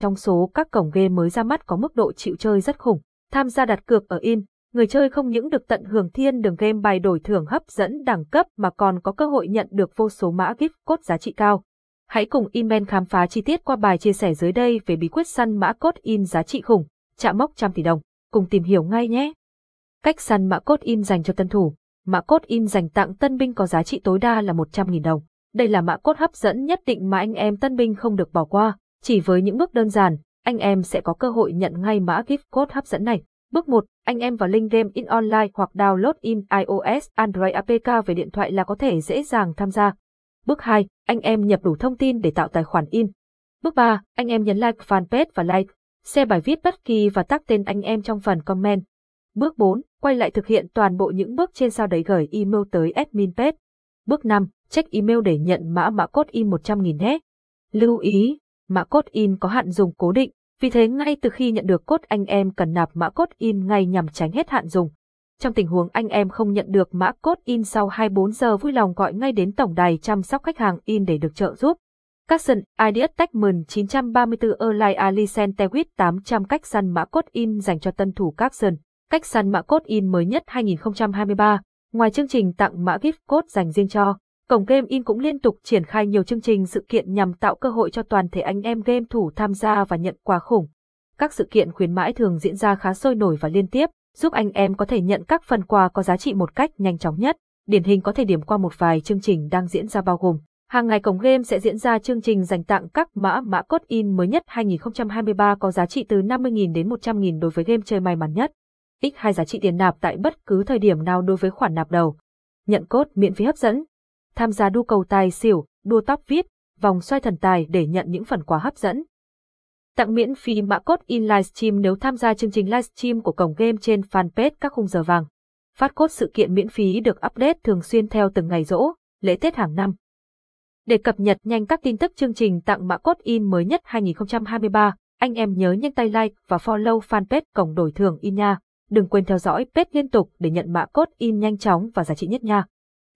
trong số các cổng game mới ra mắt có mức độ chịu chơi rất khủng. Tham gia đặt cược ở in, người chơi không những được tận hưởng thiên đường game bài đổi thưởng hấp dẫn đẳng cấp mà còn có cơ hội nhận được vô số mã gift code giá trị cao. Hãy cùng Inmen khám phá chi tiết qua bài chia sẻ dưới đây về bí quyết săn mã code in giá trị khủng, chạm mốc trăm tỷ đồng. Cùng tìm hiểu ngay nhé! Cách săn mã code in dành cho tân thủ. Mã code in dành tặng tân binh có giá trị tối đa là 100.000 đồng. Đây là mã code hấp dẫn nhất định mà anh em tân binh không được bỏ qua. Chỉ với những bước đơn giản, anh em sẽ có cơ hội nhận ngay mã gift code hấp dẫn này. Bước 1, anh em vào link Game In Online hoặc download in iOS Android APK về điện thoại là có thể dễ dàng tham gia. Bước 2, anh em nhập đủ thông tin để tạo tài khoản in. Bước 3, anh em nhấn like fanpage và like, share bài viết bất kỳ và tag tên anh em trong phần comment. Bước 4, quay lại thực hiện toàn bộ những bước trên sau đấy gửi email tới admin page. Bước 5, check email để nhận mã mã code in 100.000 nhé. Lưu ý, mã cốt in có hạn dùng cố định, vì thế ngay từ khi nhận được cốt, anh em cần nạp mã cốt in ngay nhằm tránh hết hạn dùng. Trong tình huống anh em không nhận được mã cốt in sau 24 giờ vui lòng gọi ngay đến tổng đài chăm sóc khách hàng in để được trợ giúp. Capson, ID Attachment 934 Erlai Alicent Tewit 800 cách săn mã cốt in dành cho tân thủ Capson. Cách săn mã cốt in mới nhất 2023. Ngoài chương trình tặng mã gift code dành riêng cho, cổng game in cũng liên tục triển khai nhiều chương trình sự kiện nhằm tạo cơ hội cho toàn thể anh em game thủ tham gia và nhận quà khủng. Các sự kiện khuyến mãi thường diễn ra khá sôi nổi và liên tiếp, giúp anh em có thể nhận các phần quà có giá trị một cách nhanh chóng nhất. Điển hình có thể điểm qua một vài chương trình đang diễn ra bao gồm Hàng ngày cổng game sẽ diễn ra chương trình dành tặng các mã mã cốt in mới nhất 2023 có giá trị từ 50.000 đến 100.000 đối với game chơi may mắn nhất. X2 giá trị tiền nạp tại bất cứ thời điểm nào đối với khoản nạp đầu. Nhận cốt miễn phí hấp dẫn. Tham gia đua cầu tài xỉu, đua tóc VIP, vòng xoay thần tài để nhận những phần quà hấp dẫn. Tặng miễn phí mã code in livestream nếu tham gia chương trình livestream của cổng game trên fanpage các khung giờ vàng. Phát cốt sự kiện miễn phí được update thường xuyên theo từng ngày rỗ, lễ Tết hàng năm. Để cập nhật nhanh các tin tức chương trình tặng mã code in mới nhất 2023, anh em nhớ nhanh tay like và follow fanpage cổng đổi thưởng in nha. Đừng quên theo dõi page liên tục để nhận mã code in nhanh chóng và giá trị nhất nha.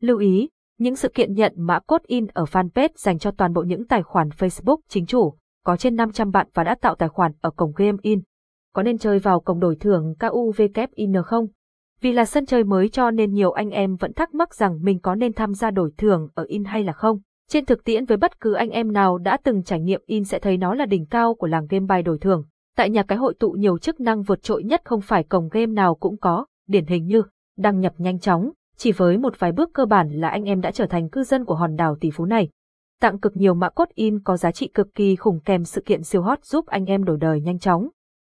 Lưu ý, những sự kiện nhận mã code in ở fanpage dành cho toàn bộ những tài khoản Facebook chính chủ, có trên 500 bạn và đã tạo tài khoản ở cổng Game In. Có nên chơi vào cổng đổi thưởng KUVKIN không? Vì là sân chơi mới cho nên nhiều anh em vẫn thắc mắc rằng mình có nên tham gia đổi thưởng ở In hay là không. Trên thực tiễn với bất cứ anh em nào đã từng trải nghiệm In sẽ thấy nó là đỉnh cao của làng game bài đổi thưởng. Tại nhà cái hội tụ nhiều chức năng vượt trội nhất không phải cổng game nào cũng có, điển hình như đăng nhập nhanh chóng, chỉ với một vài bước cơ bản là anh em đã trở thành cư dân của hòn đảo tỷ phú này. Tặng cực nhiều mã cốt in có giá trị cực kỳ khủng kèm sự kiện siêu hot giúp anh em đổi đời nhanh chóng.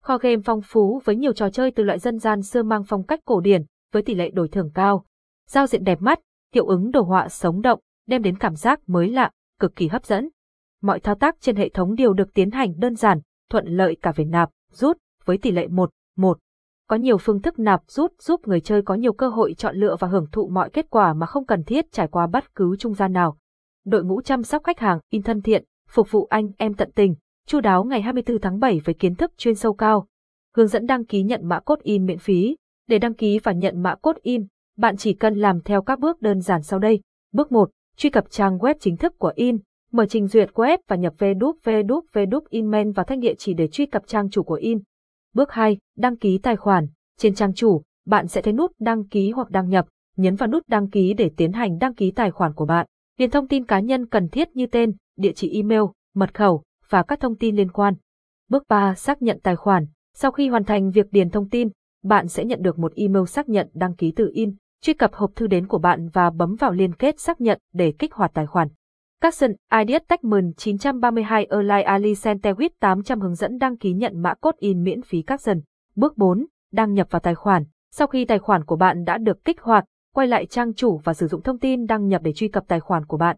Kho game phong phú với nhiều trò chơi từ loại dân gian xưa mang phong cách cổ điển, với tỷ lệ đổi thưởng cao. Giao diện đẹp mắt, hiệu ứng đồ họa sống động, đem đến cảm giác mới lạ, cực kỳ hấp dẫn. Mọi thao tác trên hệ thống đều được tiến hành đơn giản, thuận lợi cả về nạp, rút, với tỷ lệ 1, 1. Có nhiều phương thức nạp rút giúp người chơi có nhiều cơ hội chọn lựa và hưởng thụ mọi kết quả mà không cần thiết trải qua bất cứ trung gian nào. Đội ngũ chăm sóc khách hàng, in thân thiện, phục vụ anh em tận tình, chu đáo ngày 24 tháng 7 với kiến thức chuyên sâu cao. Hướng dẫn đăng ký nhận mã code in miễn phí. Để đăng ký và nhận mã code in, bạn chỉ cần làm theo các bước đơn giản sau đây. Bước 1. Truy cập trang web chính thức của in. Mở trình duyệt web và nhập www.inmen vào thanh địa chỉ để truy cập trang chủ của in. Bước 2. Đăng ký tài khoản. Trên trang chủ, bạn sẽ thấy nút đăng ký hoặc đăng nhập. Nhấn vào nút đăng ký để tiến hành đăng ký tài khoản của bạn. Điền thông tin cá nhân cần thiết như tên, địa chỉ email, mật khẩu và các thông tin liên quan. Bước 3. Xác nhận tài khoản. Sau khi hoàn thành việc điền thông tin, bạn sẽ nhận được một email xác nhận đăng ký từ in. Truy cập hộp thư đến của bạn và bấm vào liên kết xác nhận để kích hoạt tài khoản. Capson, ID Techman 932 Erlai Ali Centewit 800 hướng dẫn đăng ký nhận mã code in miễn phí Capson. Bước 4. Đăng nhập vào tài khoản. Sau khi tài khoản của bạn đã được kích hoạt, quay lại trang chủ và sử dụng thông tin đăng nhập để truy cập tài khoản của bạn.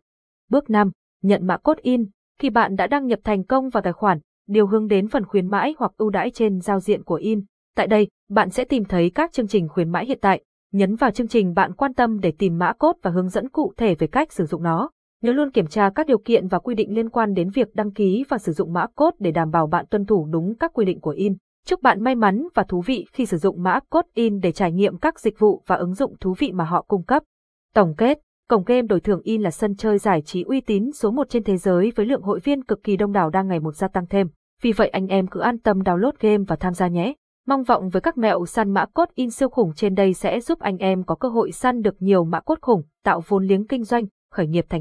Bước 5. Nhận mã code in. Khi bạn đã đăng nhập thành công vào tài khoản, điều hướng đến phần khuyến mãi hoặc ưu đãi trên giao diện của in. Tại đây, bạn sẽ tìm thấy các chương trình khuyến mãi hiện tại. Nhấn vào chương trình bạn quan tâm để tìm mã code và hướng dẫn cụ thể về cách sử dụng nó. Nhớ luôn kiểm tra các điều kiện và quy định liên quan đến việc đăng ký và sử dụng mã code để đảm bảo bạn tuân thủ đúng các quy định của in. Chúc bạn may mắn và thú vị khi sử dụng mã code in để trải nghiệm các dịch vụ và ứng dụng thú vị mà họ cung cấp. Tổng kết, cổng game đổi thưởng in là sân chơi giải trí uy tín số một trên thế giới với lượng hội viên cực kỳ đông đảo đang ngày một gia tăng thêm. Vì vậy anh em cứ an tâm download game và tham gia nhé. Mong vọng với các mẹo săn mã cốt in siêu khủng trên đây sẽ giúp anh em có cơ hội săn được nhiều mã cốt khủng, tạo vốn liếng kinh doanh, khởi nghiệp thành công.